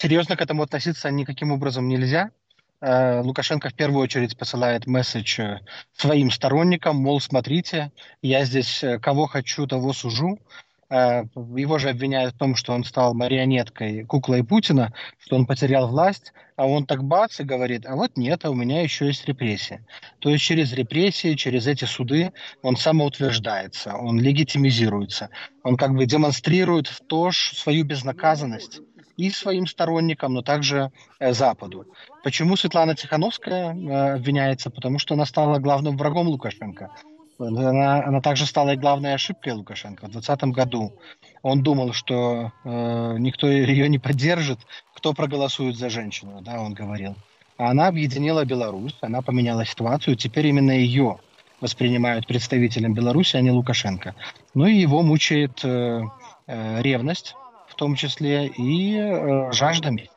серьезно к этому относиться никаким образом нельзя. Э, Лукашенко в первую очередь посылает месседж э, своим сторонникам, мол, смотрите, я здесь э, кого хочу, того сужу. Его же обвиняют в том, что он стал марионеткой, куклой Путина, что он потерял власть, а он так бац и говорит, а вот нет, а у меня еще есть репрессии. То есть через репрессии, через эти суды он самоутверждается, он легитимизируется, он как бы демонстрирует в то свою безнаказанность и своим сторонникам, но также э, Западу. Почему Светлана Тихановская э, обвиняется? Потому что она стала главным врагом Лукашенко. Она, она также стала и главной ошибкой Лукашенко. В 2020 году он думал, что э, никто ее не поддержит, кто проголосует за женщину, да, он говорил. А она объединила Беларусь, она поменяла ситуацию, теперь именно ее воспринимают представителем Беларуси, а не Лукашенко. Ну и его мучает э, э, ревность том числе, и э, жажда мести.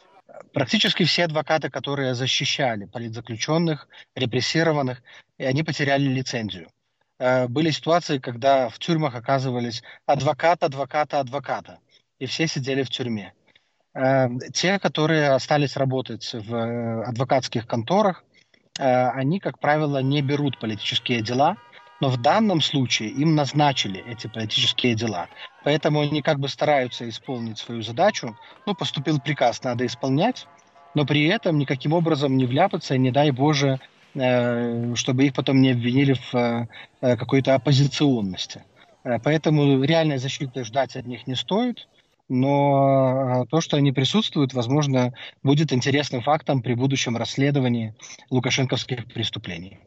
Практически все адвокаты, которые защищали политзаключенных, репрессированных, они потеряли лицензию. Э, были ситуации, когда в тюрьмах оказывались адвокат, адвоката, адвоката, и все сидели в тюрьме. Э, те, которые остались работать в э, адвокатских конторах, э, они, как правило, не берут политические дела – но в данном случае им назначили эти политические дела. Поэтому они как бы стараются исполнить свою задачу. Ну, поступил приказ, надо исполнять, но при этом никаким образом не вляпаться, не дай Боже, э, чтобы их потом не обвинили в э, какой-то оппозиционности. Э, поэтому реальной защиты ждать от них не стоит, но то, что они присутствуют, возможно, будет интересным фактом при будущем расследовании лукашенковских преступлений.